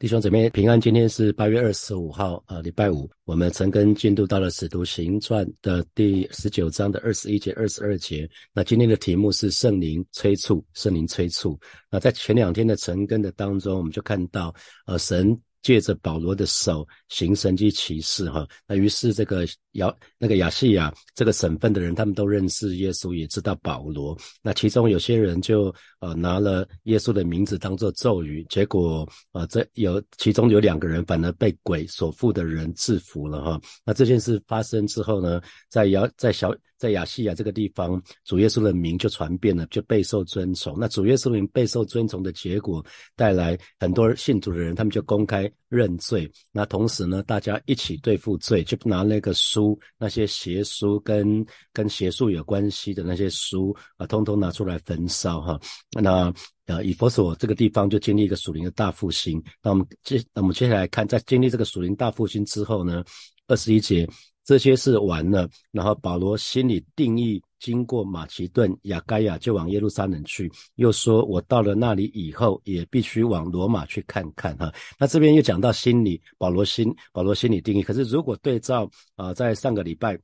弟兄姊妹平安，今天是八月二十五号啊，礼拜五。我们陈庚进度到了《使徒行传》的第十九章的二十一节、二十二节。那今天的题目是圣灵催促，圣灵催促。那在前两天的晨更的当中，我们就看到，呃，神。借着保罗的手行神迹奇事，哈，那于是这个亚那个亚细亚这个省份的人，他们都认识耶稣，也知道保罗。那其中有些人就呃拿了耶稣的名字当做咒语，结果呃这有其中有两个人反而被鬼所附的人制服了，哈。那这件事发生之后呢，在亚在小。在亚细亚这个地方，主耶稣的名就传遍了，就备受尊崇。那主耶稣名备受尊崇的结果，带来很多信主的人，他们就公开认罪。那同时呢，大家一起对付罪，就拿那个书，那些邪书跟跟邪术有关系的那些书啊，通通拿出来焚烧哈。那呃，以佛所这个地方就经历一个属灵的大复兴。那我们接，那我们接下来看，在经历这个属灵大复兴之后呢，二十一节。这些事完了，然后保罗心里定义，经过马其顿、亚该亚就往耶路撒冷去。又说，我到了那里以后，也必须往罗马去看看。哈，那这边又讲到心理，保罗心，保罗心理定义。可是如果对照啊，在上个礼拜，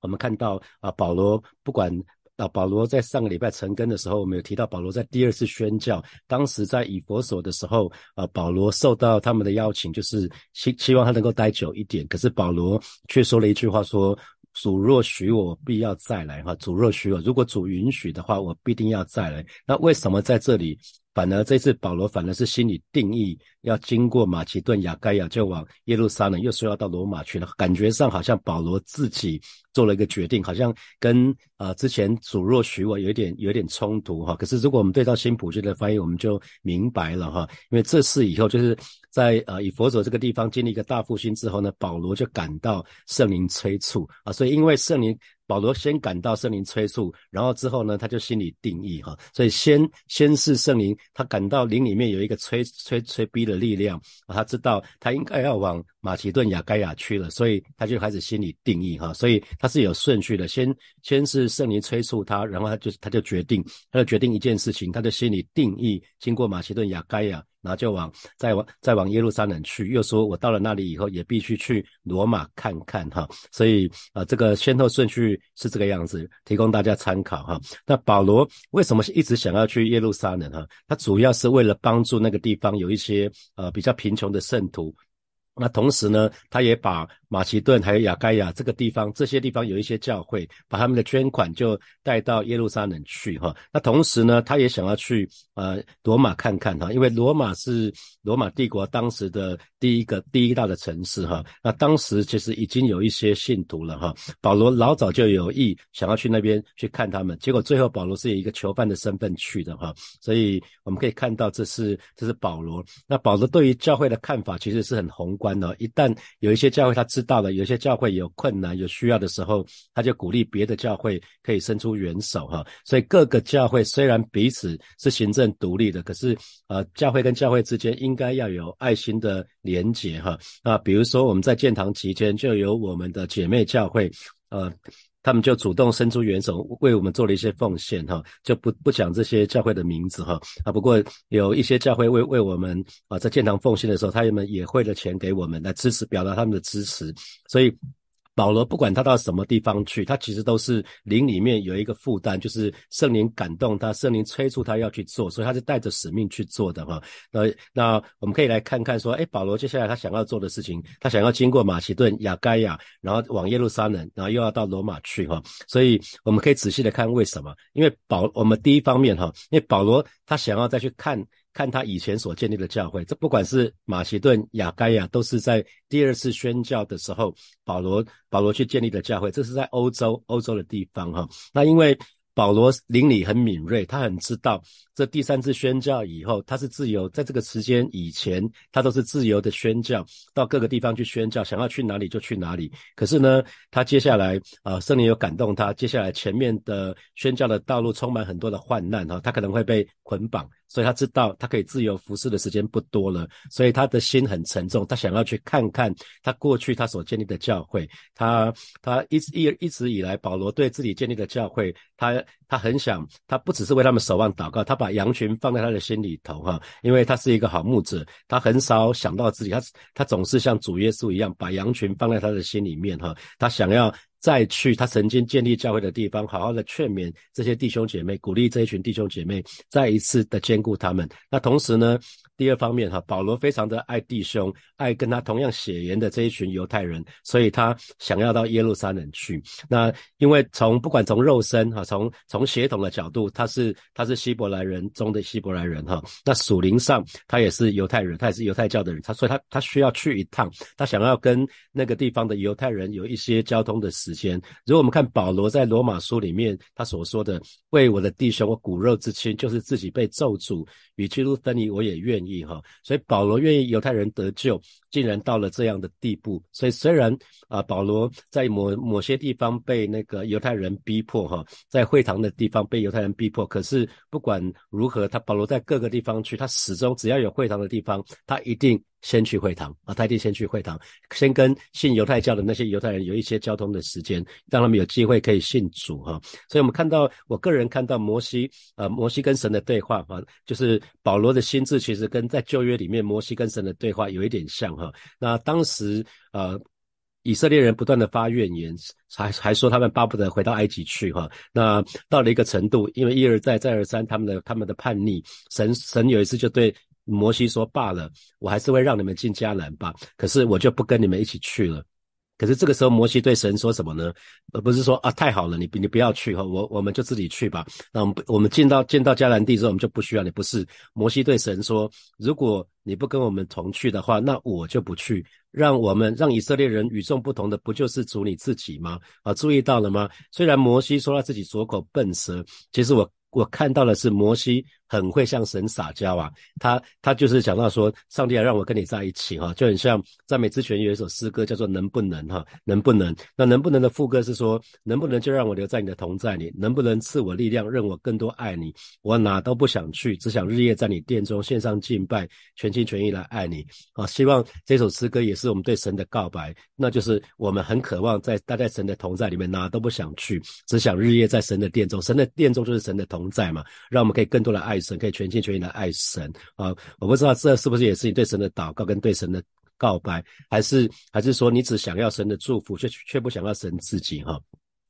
我们看到啊，保罗不管。啊，保罗在上个礼拜成根的时候，我们有提到保罗在第二次宣教，当时在以佛所的时候，啊，保罗受到他们的邀请，就是希希望他能够待久一点，可是保罗却说了一句话，说主若许我，必要再来。哈，主若许我，如果主允许的话，我必定要再来。那为什么在这里？反而这次保罗反而是心里定义要经过马其顿、亚该亚就往耶路撒冷，又说要到罗马去了。感觉上好像保罗自己做了一个决定，好像跟啊之前主若许我有点有点冲突哈。可是如果我们对照新普世的翻译，我们就明白了哈。因为这次以后就是在呃以佛所这个地方经历一个大复兴之后呢，保罗就感到圣灵催促啊，所以因为圣灵。保罗先感到圣灵催促，然后之后呢，他就心里定义哈，所以先先是圣灵，他感到灵里面有一个催催催逼的力量，他知道他应该要往马其顿亚该亚去了，所以他就开始心里定义哈，所以他是有顺序的，先先是圣灵催促他，然后他就他就决定，他就决定一件事情，他的心里定义，经过马其顿亚该亚。然后就往再往再往耶路撒冷去，又说我到了那里以后也必须去罗马看看哈，所以啊这个先后顺序是这个样子，提供大家参考哈。那保罗为什么一直想要去耶路撒冷哈？他主要是为了帮助那个地方有一些呃比较贫穷的圣徒。那同时呢，他也把马其顿还有亚该亚这个地方，这些地方有一些教会，把他们的捐款就带到耶路撒冷去哈。那同时呢，他也想要去呃罗马看看哈，因为罗马是罗马帝国当时的第一个第一大的城市哈。那当时其实已经有一些信徒了哈。保罗老早就有意想要去那边去看他们，结果最后保罗是以一个囚犯的身份去的哈。所以我们可以看到，这是这是保罗。那保罗对于教会的看法其实是很宏观的。一旦有一些教会他知知道了，有些教会有困难、有需要的时候，他就鼓励别的教会可以伸出援手哈。所以各个教会虽然彼此是行政独立的，可是呃，教会跟教会之间应该要有爱心的连结哈。那比如说我们在建堂期间，就有我们的姐妹教会，呃。他们就主动伸出援手，为我们做了一些奉献，哈，就不不讲这些教会的名字，哈，啊，不过有一些教会为为我们啊在建堂奉献的时候，他们也汇了钱给我们来支持，表达他们的支持，所以。保罗不管他到什么地方去，他其实都是灵里面有一个负担，就是圣灵感动他，圣灵催促他要去做，所以他是带着使命去做的哈。那那我们可以来看看说，哎，保罗接下来他想要做的事情，他想要经过马其顿、亚该亚，然后往耶路撒冷，然后又要到罗马去哈。所以我们可以仔细的看为什么？因为保我们第一方面哈，因为保罗他想要再去看。看他以前所建立的教会，这不管是马其顿、亚该亚，都是在第二次宣教的时候，保罗保罗去建立的教会，这是在欧洲欧洲的地方哈。那因为保罗灵里很敏锐，他很知道这第三次宣教以后，他是自由，在这个时间以前，他都是自由的宣教，到各个地方去宣教，想要去哪里就去哪里。可是呢，他接下来啊，圣灵有感动他，接下来前面的宣教的道路充满很多的患难哈，他可能会被捆绑。所以他知道他可以自由服侍的时间不多了，所以他的心很沉重，他想要去看看他过去他所建立的教会。他他一直一一直以来，保罗对自己建立的教会，他他很想，他不只是为他们守望祷告，他把羊群放在他的心里头哈，因为他是一个好牧者，他很少想到自己，他他总是像主耶稣一样，把羊群放在他的心里面哈，他想要再去他曾经建立教会的地方，好好的劝勉这些弟兄姐妹，鼓励这一群弟兄姐妹，再一次的兼顾他们。那同时呢？第二方面哈，保罗非常的爱弟兄，爱跟他同样血缘的这一群犹太人，所以他想要到耶路撒冷去。那因为从不管从肉身哈，从从血统的角度，他是他是希伯来人中的希伯来人哈。那属灵上他也是犹太人，他也是犹太教的人，他所以他他需要去一趟，他想要跟那个地方的犹太人有一些交通的事时间。如果我们看保罗在罗马书里面他所说的，为我的弟兄，我骨肉之亲，就是自己被咒诅与基督分离，我也愿意。哈，所以保罗愿意犹太人得救，竟然到了这样的地步。所以虽然啊，保罗在某某些地方被那个犹太人逼迫，哈，在会堂的地方被犹太人逼迫，可是不管如何，他保罗在各个地方去，他始终只要有会堂的地方，他一定。先去会堂啊，他一定先去会堂，先跟信犹太教的那些犹太人有一些交通的时间，让他们有机会可以信主哈。所以，我们看到，我个人看到摩西，呃，摩西跟神的对话哈，就是保罗的心智其实跟在旧约里面摩西跟神的对话有一点像哈。那当时呃，以色列人不断的发怨言，还还说他们巴不得回到埃及去哈。那到了一个程度，因为一而再再而三他们的他们的叛逆，神神有一次就对。摩西说：“罢了，我还是会让你们进迦南吧。可是我就不跟你们一起去了。可是这个时候，摩西对神说什么呢？而不是说啊，太好了，你你不要去哈，我我们就自己去吧。那我们我们进到进到迦南地之后，我们就不需要你。不是，摩西对神说：如果你不跟我们同去的话，那我就不去。让我们让以色列人与众不同的，不就是主你自己吗？啊，注意到了吗？虽然摩西说他自己左口笨舌，其实我。”我看到的是摩西很会向神撒娇啊，他他就是讲到说，上帝要让我跟你在一起哈，就很像赞美之泉有一首诗歌叫做能不能哈，能不能？那能不能的副歌是说，能不能就让我留在你的同在里，能不能赐我力量，让我更多爱你？我哪都不想去，只想日夜在你殿中献上敬拜，全心全意来爱你啊！希望这首诗歌也是我们对神的告白，那就是我们很渴望在待在神的同在里面，哪都不想去，只想日夜在神的殿中，神的殿中就是神的同。同在嘛，让我们可以更多的爱神，可以全心全意的爱神啊！我不知道这是不是也是你对神的祷告跟对神的告白，还是还是说你只想要神的祝福，却却不想要神自己哈？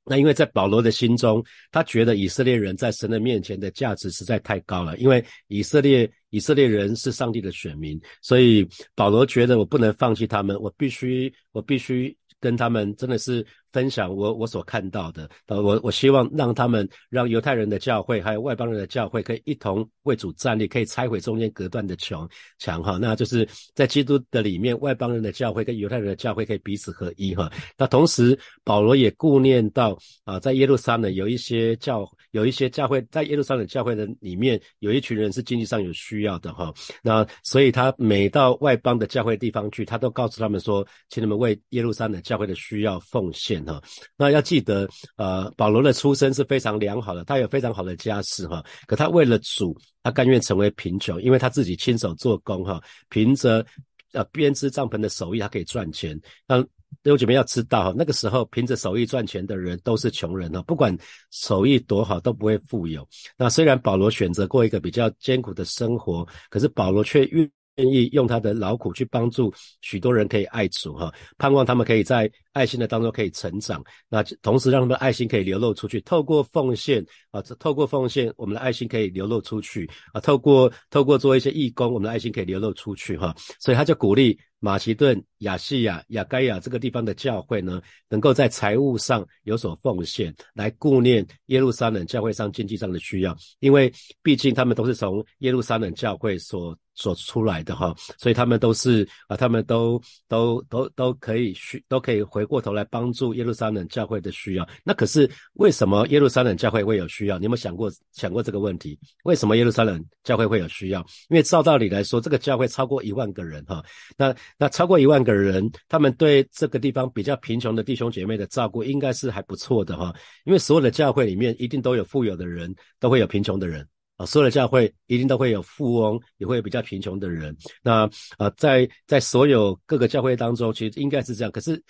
那因为在保罗的心中，他觉得以色列人在神的面前的价值实在太高了，因为以色列以色列人是上帝的选民，所以保罗觉得我不能放弃他们，我必须我必须跟他们真的是。分享我我所看到的，呃，我我希望让他们让犹太人的教会还有外邦人的教会可以一同为主站立，可以拆毁中间隔断的墙墙哈，那就是在基督的里面，外邦人的教会跟犹太人的教会可以彼此合一哈。那同时保罗也顾念到啊，在耶路撒冷有一些教有一些教会，在耶路撒冷教会的里面有一群人是经济上有需要的哈，那所以他每到外邦的教会地方去，他都告诉他们说，请你们为耶路撒冷教会的需要奉献。哈，那要记得，呃，保罗的出身是非常良好的，他有非常好的家世哈。可他为了主，他甘愿成为贫穷，因为他自己亲手做工哈，凭着呃编织帐篷的手艺，他可以赚钱。那弟兄姐妹要知道哈，那个时候凭着手艺赚钱的人都是穷人哈，不管手艺多好，都不会富有。那虽然保罗选择过一个比较艰苦的生活，可是保罗却愿愿意用他的劳苦去帮助许多人可以爱主哈，盼望他们可以在。爱心的当中可以成长，那同时让他们的爱心可以流露出去。透过奉献啊，透过奉献，我们的爱心可以流露出去啊。透过透过做一些义工，我们的爱心可以流露出去哈。所以他就鼓励马其顿、亚细亚、亚该亚这个地方的教会呢，能够在财务上有所奉献，来顾念耶路撒冷教会上经济上的需要。因为毕竟他们都是从耶路撒冷教会所所出来的哈，所以他们都是啊，他们都都都都可以去都可以回。回过头来帮助耶路撒冷教会的需要，那可是为什么耶路撒冷教会会有需要？你有没有想过想过这个问题？为什么耶路撒冷教会会有需要？因为照道理来说，这个教会超过一万个人哈，那那超过一万个人，他们对这个地方比较贫穷的弟兄姐妹的照顾，应该是还不错的哈。因为所有的教会里面一定都有富有的人，都会有贫穷的人。啊，所有的教会一定都会有富翁，也会有比较贫穷的人。那啊，在在所有各个教会当中，其实应该是这样。可是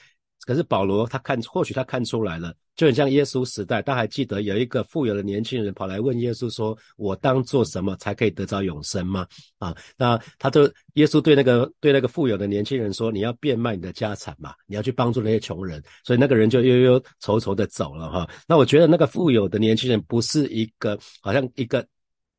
可是保罗他看，或许他看出来了，就很像耶稣时代，他还记得有一个富有的年轻人跑来问耶稣说：“我当做什么才可以得着永生吗？”啊，那他就耶稣对那个对那个富有的年轻人说：“你要变卖你的家产嘛，你要去帮助那些穷人。”所以那个人就悠悠愁愁的走了哈。那我觉得那个富有的年轻人不是一个好像一个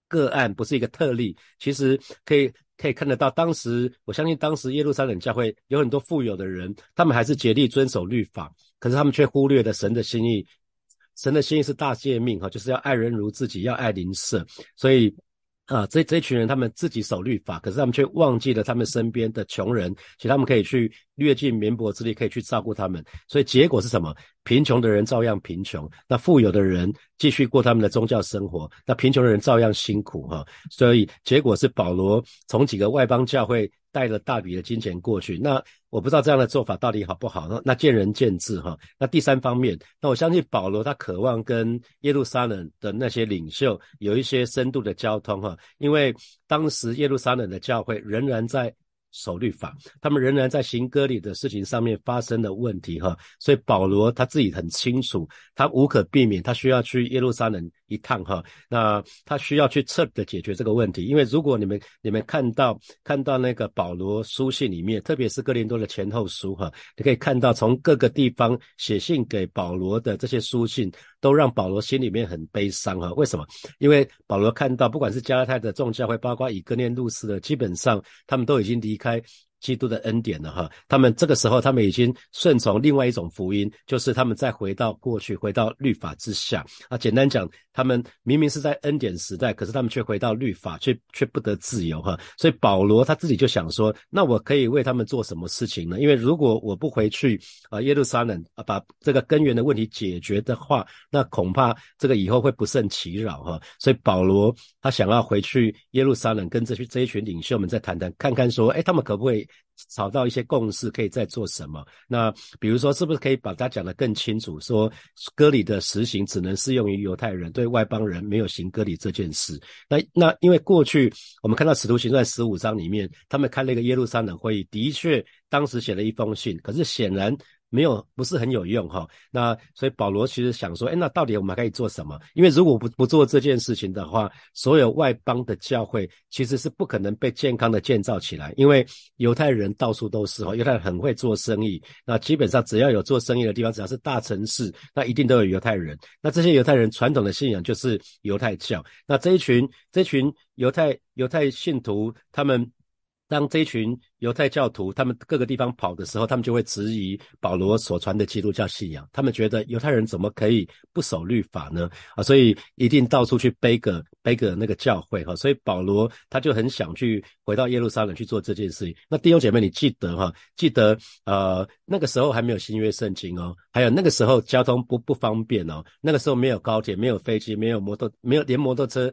个案，不是一个特例，其实可以。可以看得到，当时我相信，当时耶路撒冷教会有很多富有的人，他们还是竭力遵守律法，可是他们却忽略了神的心意。神的心意是大诫命，哈，就是要爱人如自己，要爱邻舍。所以。啊，这这群人他们自己守律法，可是他们却忘记了他们身边的穷人，其实他们可以去略尽绵薄之力，可以去照顾他们。所以结果是什么？贫穷的人照样贫穷，那富有的人继续过他们的宗教生活，那贫穷的人照样辛苦哈。所以结果是保罗从几个外邦教会。带了大笔的金钱过去，那我不知道这样的做法到底好不好，那那见仁见智哈。那第三方面，那我相信保罗他渴望跟耶路撒冷的那些领袖有一些深度的交通哈，因为当时耶路撒冷的教会仍然在。守律法，他们仍然在行割礼的事情上面发生了问题哈，所以保罗他自己很清楚，他无可避免，他需要去耶路撒冷一趟哈，那他需要去彻底的解决这个问题，因为如果你们你们看到看到那个保罗书信里面，特别是哥林多的前后书哈，你可以看到从各个地方写信给保罗的这些书信。都让保罗心里面很悲伤哈，为什么？因为保罗看到，不管是加拉太的众教会，包括以哥念路斯的，基本上他们都已经离开。基督的恩典了哈，他们这个时候他们已经顺从另外一种福音，就是他们再回到过去，回到律法之下啊。简单讲，他们明明是在恩典时代，可是他们却回到律法，却却不得自由哈。所以保罗他自己就想说，那我可以为他们做什么事情呢？因为如果我不回去啊耶路撒冷啊，把这个根源的问题解决的话，那恐怕这个以后会不胜其扰哈。所以保罗他想要回去耶路撒冷，跟这些这一群领袖们再谈谈，看看说，哎，他们可不可以？找到一些共识，可以再做什么？那比如说，是不是可以把它讲得更清楚？说割礼的实行只能适用于犹太人，对外邦人没有行割礼这件事。那那因为过去我们看到使徒行传十五章里面，他们开了一个耶路撒冷会议，的确当时写了一封信，可是显然。没有，不是很有用哈。那所以保罗其实想说，哎，那到底我们还可以做什么？因为如果不不做这件事情的话，所有外邦的教会其实是不可能被健康的建造起来。因为犹太人到处都是哈，犹太人很会做生意。那基本上只要有做生意的地方，只要是大城市，那一定都有犹太人。那这些犹太人传统的信仰就是犹太教。那这一群这群犹太犹太信徒，他们。当这一群犹太教徒他们各个地方跑的时候，他们就会质疑保罗所传的基督教信仰。他们觉得犹太人怎么可以不守律法呢？啊，所以一定到处去背个背个那个教会哈。所以保罗他就很想去回到耶路撒冷去做这件事情。那弟兄姐妹，你记得哈？记得呃那个时候还没有新约圣经哦，还有那个时候交通不不方便哦，那个时候没有高铁，没有飞机，没有摩托，没有连摩托车。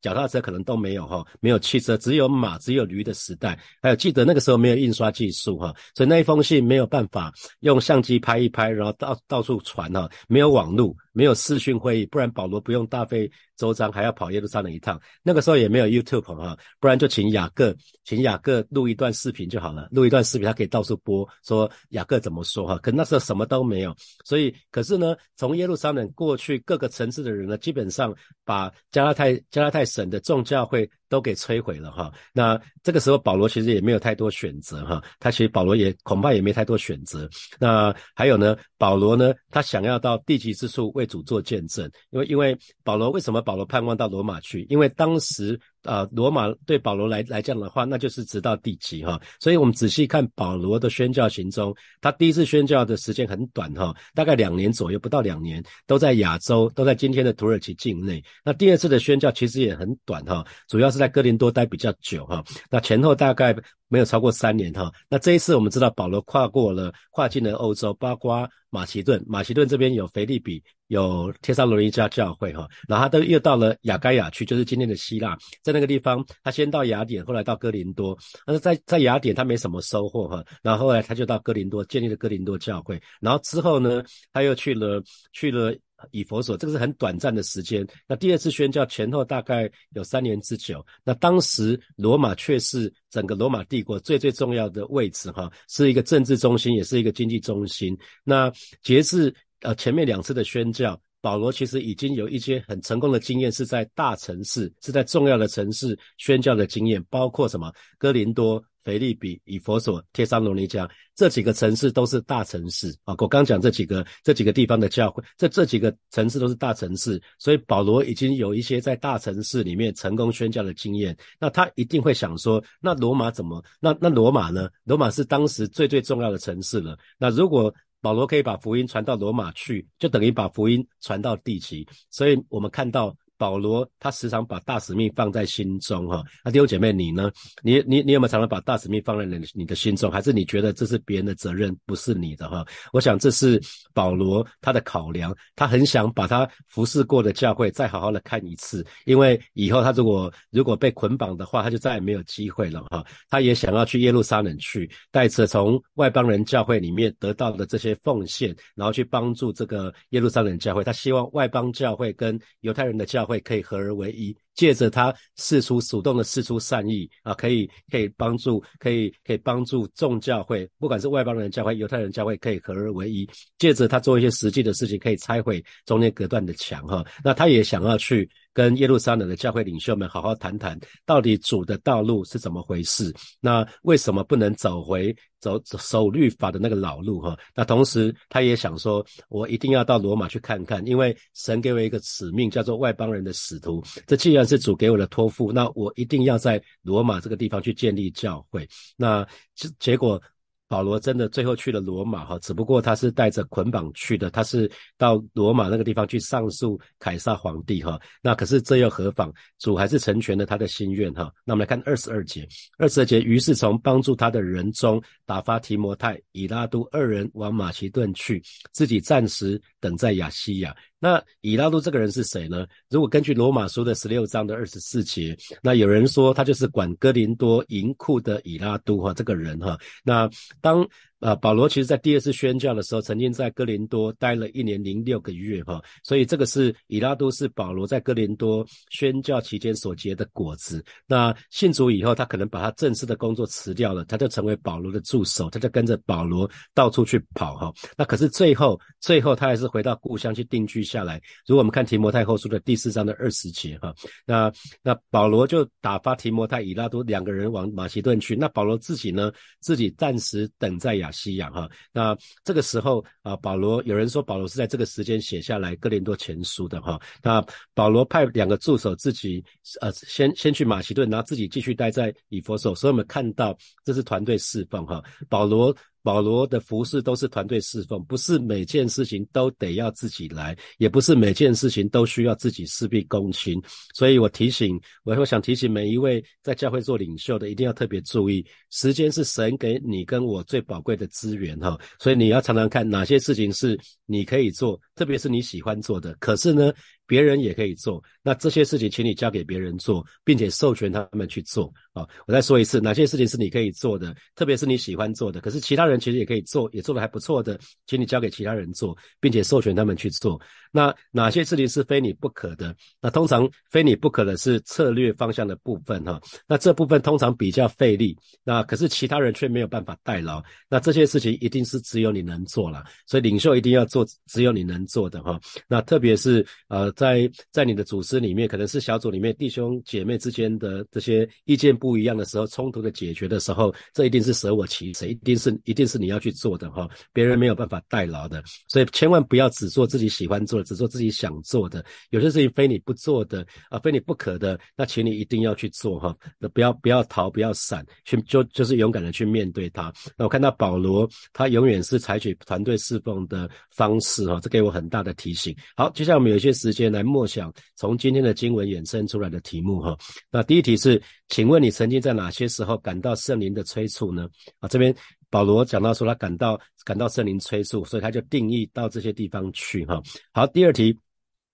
脚踏车可能都没有哈，没有汽车，只有马，只有驴的时代。还有记得那个时候没有印刷技术哈，所以那一封信没有办法用相机拍一拍，然后到到处传哈，没有网络，没有视讯会议，不然保罗不用大费周章还要跑耶路撒冷一趟。那个时候也没有 YouTube 哈，不然就请雅各，请雅各录一段视频就好了，录一段视频他可以到处播，说雅各怎么说哈。可那时候什么都没有，所以可是呢，从耶路撒冷过去各个城市的人呢，基本上把加拉太加拉太。省的众教会都给摧毁了哈，那这个时候保罗其实也没有太多选择哈，他其实保罗也恐怕也没太多选择。那还有呢，保罗呢，他想要到地级之处为主做见证，因为因为保罗为什么保罗盼望到罗马去？因为当时。啊，罗马对保罗来来讲的话，那就是直到地极哈。所以我们仔细看保罗的宣教行踪，他第一次宣教的时间很短哈，大概两年左右，不到两年，都在亚洲，都在今天的土耳其境内。那第二次的宣教其实也很短哈，主要是在哥林多待比较久哈。那前后大概没有超过三年哈。那这一次我们知道保罗跨过了，跨进了欧洲，包括马其顿，马其顿这边有腓利比。有帖撒罗尼迦教会哈，然后他都又到了雅盖亚去，就是今天的希腊，在那个地方，他先到雅典，后来到哥林多。但是在在雅典他没什么收获哈，然后后来他就到哥林多建立了哥林多教会，然后之后呢，他又去了去了以佛所，这个是很短暂的时间。那第二次宣教前后大概有三年之久。那当时罗马却是整个罗马帝国最最重要的位置，哈，是一个政治中心，也是一个经济中心。那截至呃前面两次的宣教，保罗其实已经有一些很成功的经验，是在大城市，是在重要的城市宣教的经验，包括什么哥林多。腓利比、以佛所、帖撒罗尼迦这几个城市都是大城市啊！我刚讲这几个这几个地方的教会，这这几个城市都是大城市，所以保罗已经有一些在大城市里面成功宣教的经验。那他一定会想说：那罗马怎么？那那罗马呢？罗马是当时最最重要的城市了。那如果保罗可以把福音传到罗马去，就等于把福音传到地极。所以我们看到。保罗他时常把大使命放在心中，哈。那弟兄姐妹，你呢？你你你有没有常常把大使命放在你你的心中？还是你觉得这是别人的责任，不是你的，哈？我想这是保罗他的考量，他很想把他服侍过的教会再好好的看一次，因为以后他如果如果被捆绑的话，他就再也没有机会了，哈。他也想要去耶路撒冷去，带着从外邦人教会里面得到的这些奉献，然后去帮助这个耶路撒冷教会。他希望外邦教会跟犹太人的教会可以合而为一，借着他试出主动的试出善意啊，可以可以帮助，可以可以帮助众教会，不管是外邦人教会、犹太人教会，可以合而为一。借着他做一些实际的事情，可以拆毁中间隔断的墙哈。那他也想要去。跟耶路撒冷的教会领袖们好好谈谈，到底主的道路是怎么回事？那为什么不能走回走守律法的那个老路？哈，那同时他也想说，我一定要到罗马去看看，因为神给我一个使命，叫做外邦人的使徒。这既然是主给我的托付，那我一定要在罗马这个地方去建立教会。那结结果。保罗真的最后去了罗马哈，只不过他是带着捆绑去的，他是到罗马那个地方去上诉凯撒皇帝哈。那可是这又何妨？主还是成全了他的心愿哈。那我们来看二十二节，二十二节，于是从帮助他的人中打发提摩太、以拉都二人往马其顿去，自己暂时等在亚西亚。那以拉都这个人是谁呢？如果根据罗马书的十六章的二十四节，那有人说他就是管哥林多银库的以拉都哈，这个人哈。那当呃，保罗其实在第二次宣教的时候，曾经在哥林多待了一年零六个月哈，所以这个是以拉都是保罗在哥林多宣教期间所结的果子。那信主以后，他可能把他正式的工作辞掉了，他就成为保罗的助手，他就跟着保罗到处去跑哈。那可是最后，最后他还是回到故乡去定居下来。如果我们看提摩太后书的第四章的二十节哈，那那保罗就打发提摩太、以拉都两个人往马其顿去，那保罗自己呢，自己暂时等在亚。西亚哈，那这个时候啊，保罗有人说保罗是在这个时间写下来哥林多前书的哈。那保罗派两个助手自己呃先先去马其顿，然后自己继续待在以佛所，所以我们看到这是团队释放哈。保罗。保罗的服饰都是团队侍奉，不是每件事情都得要自己来，也不是每件事情都需要自己事必躬亲。所以我提醒，我我想提醒每一位在教会做领袖的，一定要特别注意，时间是神给你跟我最宝贵的资源哈。所以你要常常看哪些事情是你可以做，特别是你喜欢做的。可是呢？别人也可以做，那这些事情请你交给别人做，并且授权他们去做啊！我再说一次，哪些事情是你可以做的，特别是你喜欢做的，可是其他人其实也可以做，也做得还不错的，请你交给其他人做，并且授权他们去做。那哪些事情是非你不可的？那通常非你不可的是策略方向的部分哈。那这部分通常比较费力，那可是其他人却没有办法代劳。那这些事情一定是只有你能做了，所以领袖一定要做只有你能做的哈。那特别是呃。在在你的组织里面，可能是小组里面弟兄姐妹之间的这些意见不一样的时候，冲突的解决的时候，这一定是舍我其谁，一定是一定是你要去做的哈，别人没有办法代劳的，所以千万不要只做自己喜欢做的，只做自己想做的，有些事情非你不做的啊，非你不可的，那请你一定要去做哈，那不要不要逃，不要闪，去就就是勇敢的去面对它。那我看到保罗，他永远是采取团队侍奉的方式哈，这给我很大的提醒。好，接下来我们有一些时间。来默想从今天的经文衍生出来的题目哈。那第一题是，请问你曾经在哪些时候感到圣灵的催促呢？啊，这边保罗讲到说他感到感到圣灵催促，所以他就定义到这些地方去哈。好，第二题，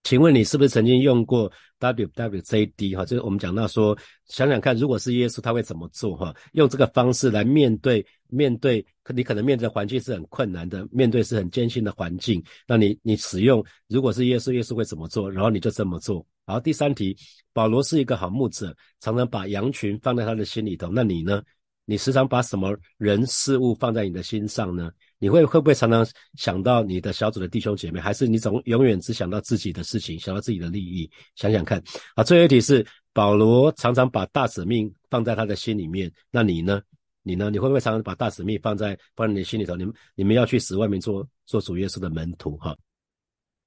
请问你是不是曾经用过 WWJD 哈？就是我们讲到说，想想看，如果是耶稣，他会怎么做哈？用这个方式来面对面对，你可能面对的环境是很困难的，面对是很艰辛的环境。那你你使用，如果是耶稣，耶稣会怎么做？然后你就这么做。好，第三题，保罗是一个好牧者，常常把羊群放在他的心里头。那你呢？你时常把什么人事物放在你的心上呢？你会会不会常常想到你的小组的弟兄姐妹，还是你总永远只想到自己的事情，想到自己的利益？想想看。啊，最后一题是保罗常常把大使命放在他的心里面，那你呢？你呢？你会不会常常把大使命放在放在你心里头？你们你们要去使外面做做主耶稣的门徒哈。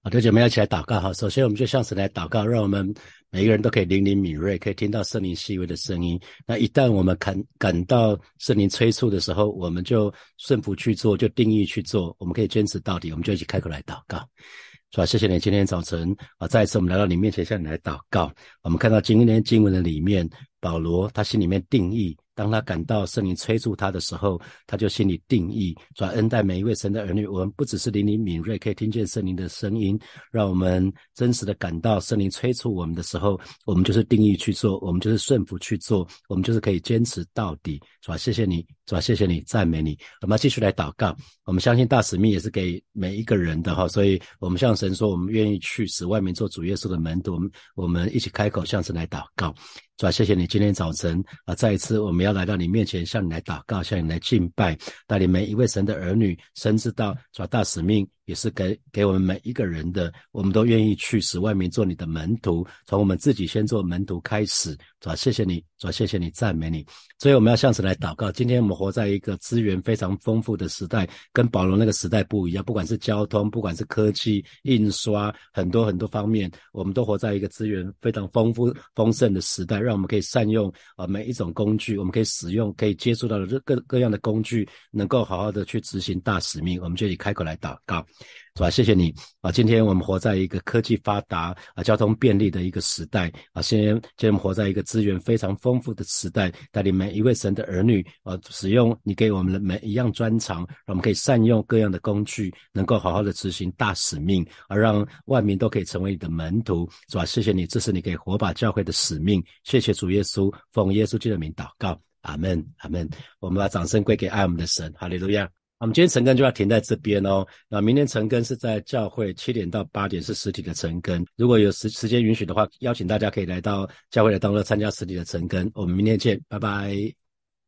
好，弟兄们要一起来祷告哈。首先我们就向神来祷告，让我们每一个人都可以灵灵敏锐，可以听到圣灵细微的声音。那一旦我们感感到圣灵催促的时候，我们就顺服去做，就定义去做。我们可以坚持到底，我们就一起开口来祷告。是吧？谢谢你，今天早晨啊，再一次我们来到你面前向你来祷告。我们看到今天经文的里面，保罗他心里面定义。当他感到圣灵催促他的时候，他就心里定义转恩待每一位神的儿女。我们不只是灵灵敏锐，可以听见圣灵的声音，让我们真实的感到圣灵催促我们的时候，我们就是定义去做，我们就是顺服去做，我们就是可以坚持到底，是吧？谢谢你，是吧？谢谢你，赞美你。我们要继续来祷告。我们相信大使命也是给每一个人的哈，所以我们向神说，我们愿意去使外面做主耶稣的门徒。我们我们一起开口向神来祷告。主啊，谢谢你今天早晨啊，再一次我们要要来到你面前，向你来祷告，向你来敬拜，带领每一位神的儿女，深知到主大使命。也是给给我们每一个人的，我们都愿意去使外面做你的门徒，从我们自己先做门徒开始，主谢谢你，主谢谢你，赞美你。所以我们要向神来祷告。今天我们活在一个资源非常丰富的时代，跟保罗那个时代不一样。不管是交通，不管是科技、印刷，很多很多方面，我们都活在一个资源非常丰富丰盛的时代，让我们可以善用啊每一种工具，我们可以使用，可以接触到的各各样的工具，能够好好的去执行大使命。我们就以开口来祷告。是吧？谢谢你啊！今天我们活在一个科技发达啊、交通便利的一个时代啊。现在，今天我们活在一个资源非常丰富的时代，带领每一位神的儿女啊，使用你给我们的每一样专长，让我们可以善用各样的工具，能够好好的执行大使命，而让万民都可以成为你的门徒，是吧？谢谢你，这是你给火把教会的使命。谢谢主耶稣，奉耶稣基督的名祷告，阿门，阿门。我们把掌声归给爱我们的神，哈利路亚。我们今天晨更就要停在这边哦。那明天晨更是在教会七点到八点是实体的晨更。如果有时时间允许的话，邀请大家可以来到教会的当中参加实体的晨更。我们明天见，拜拜。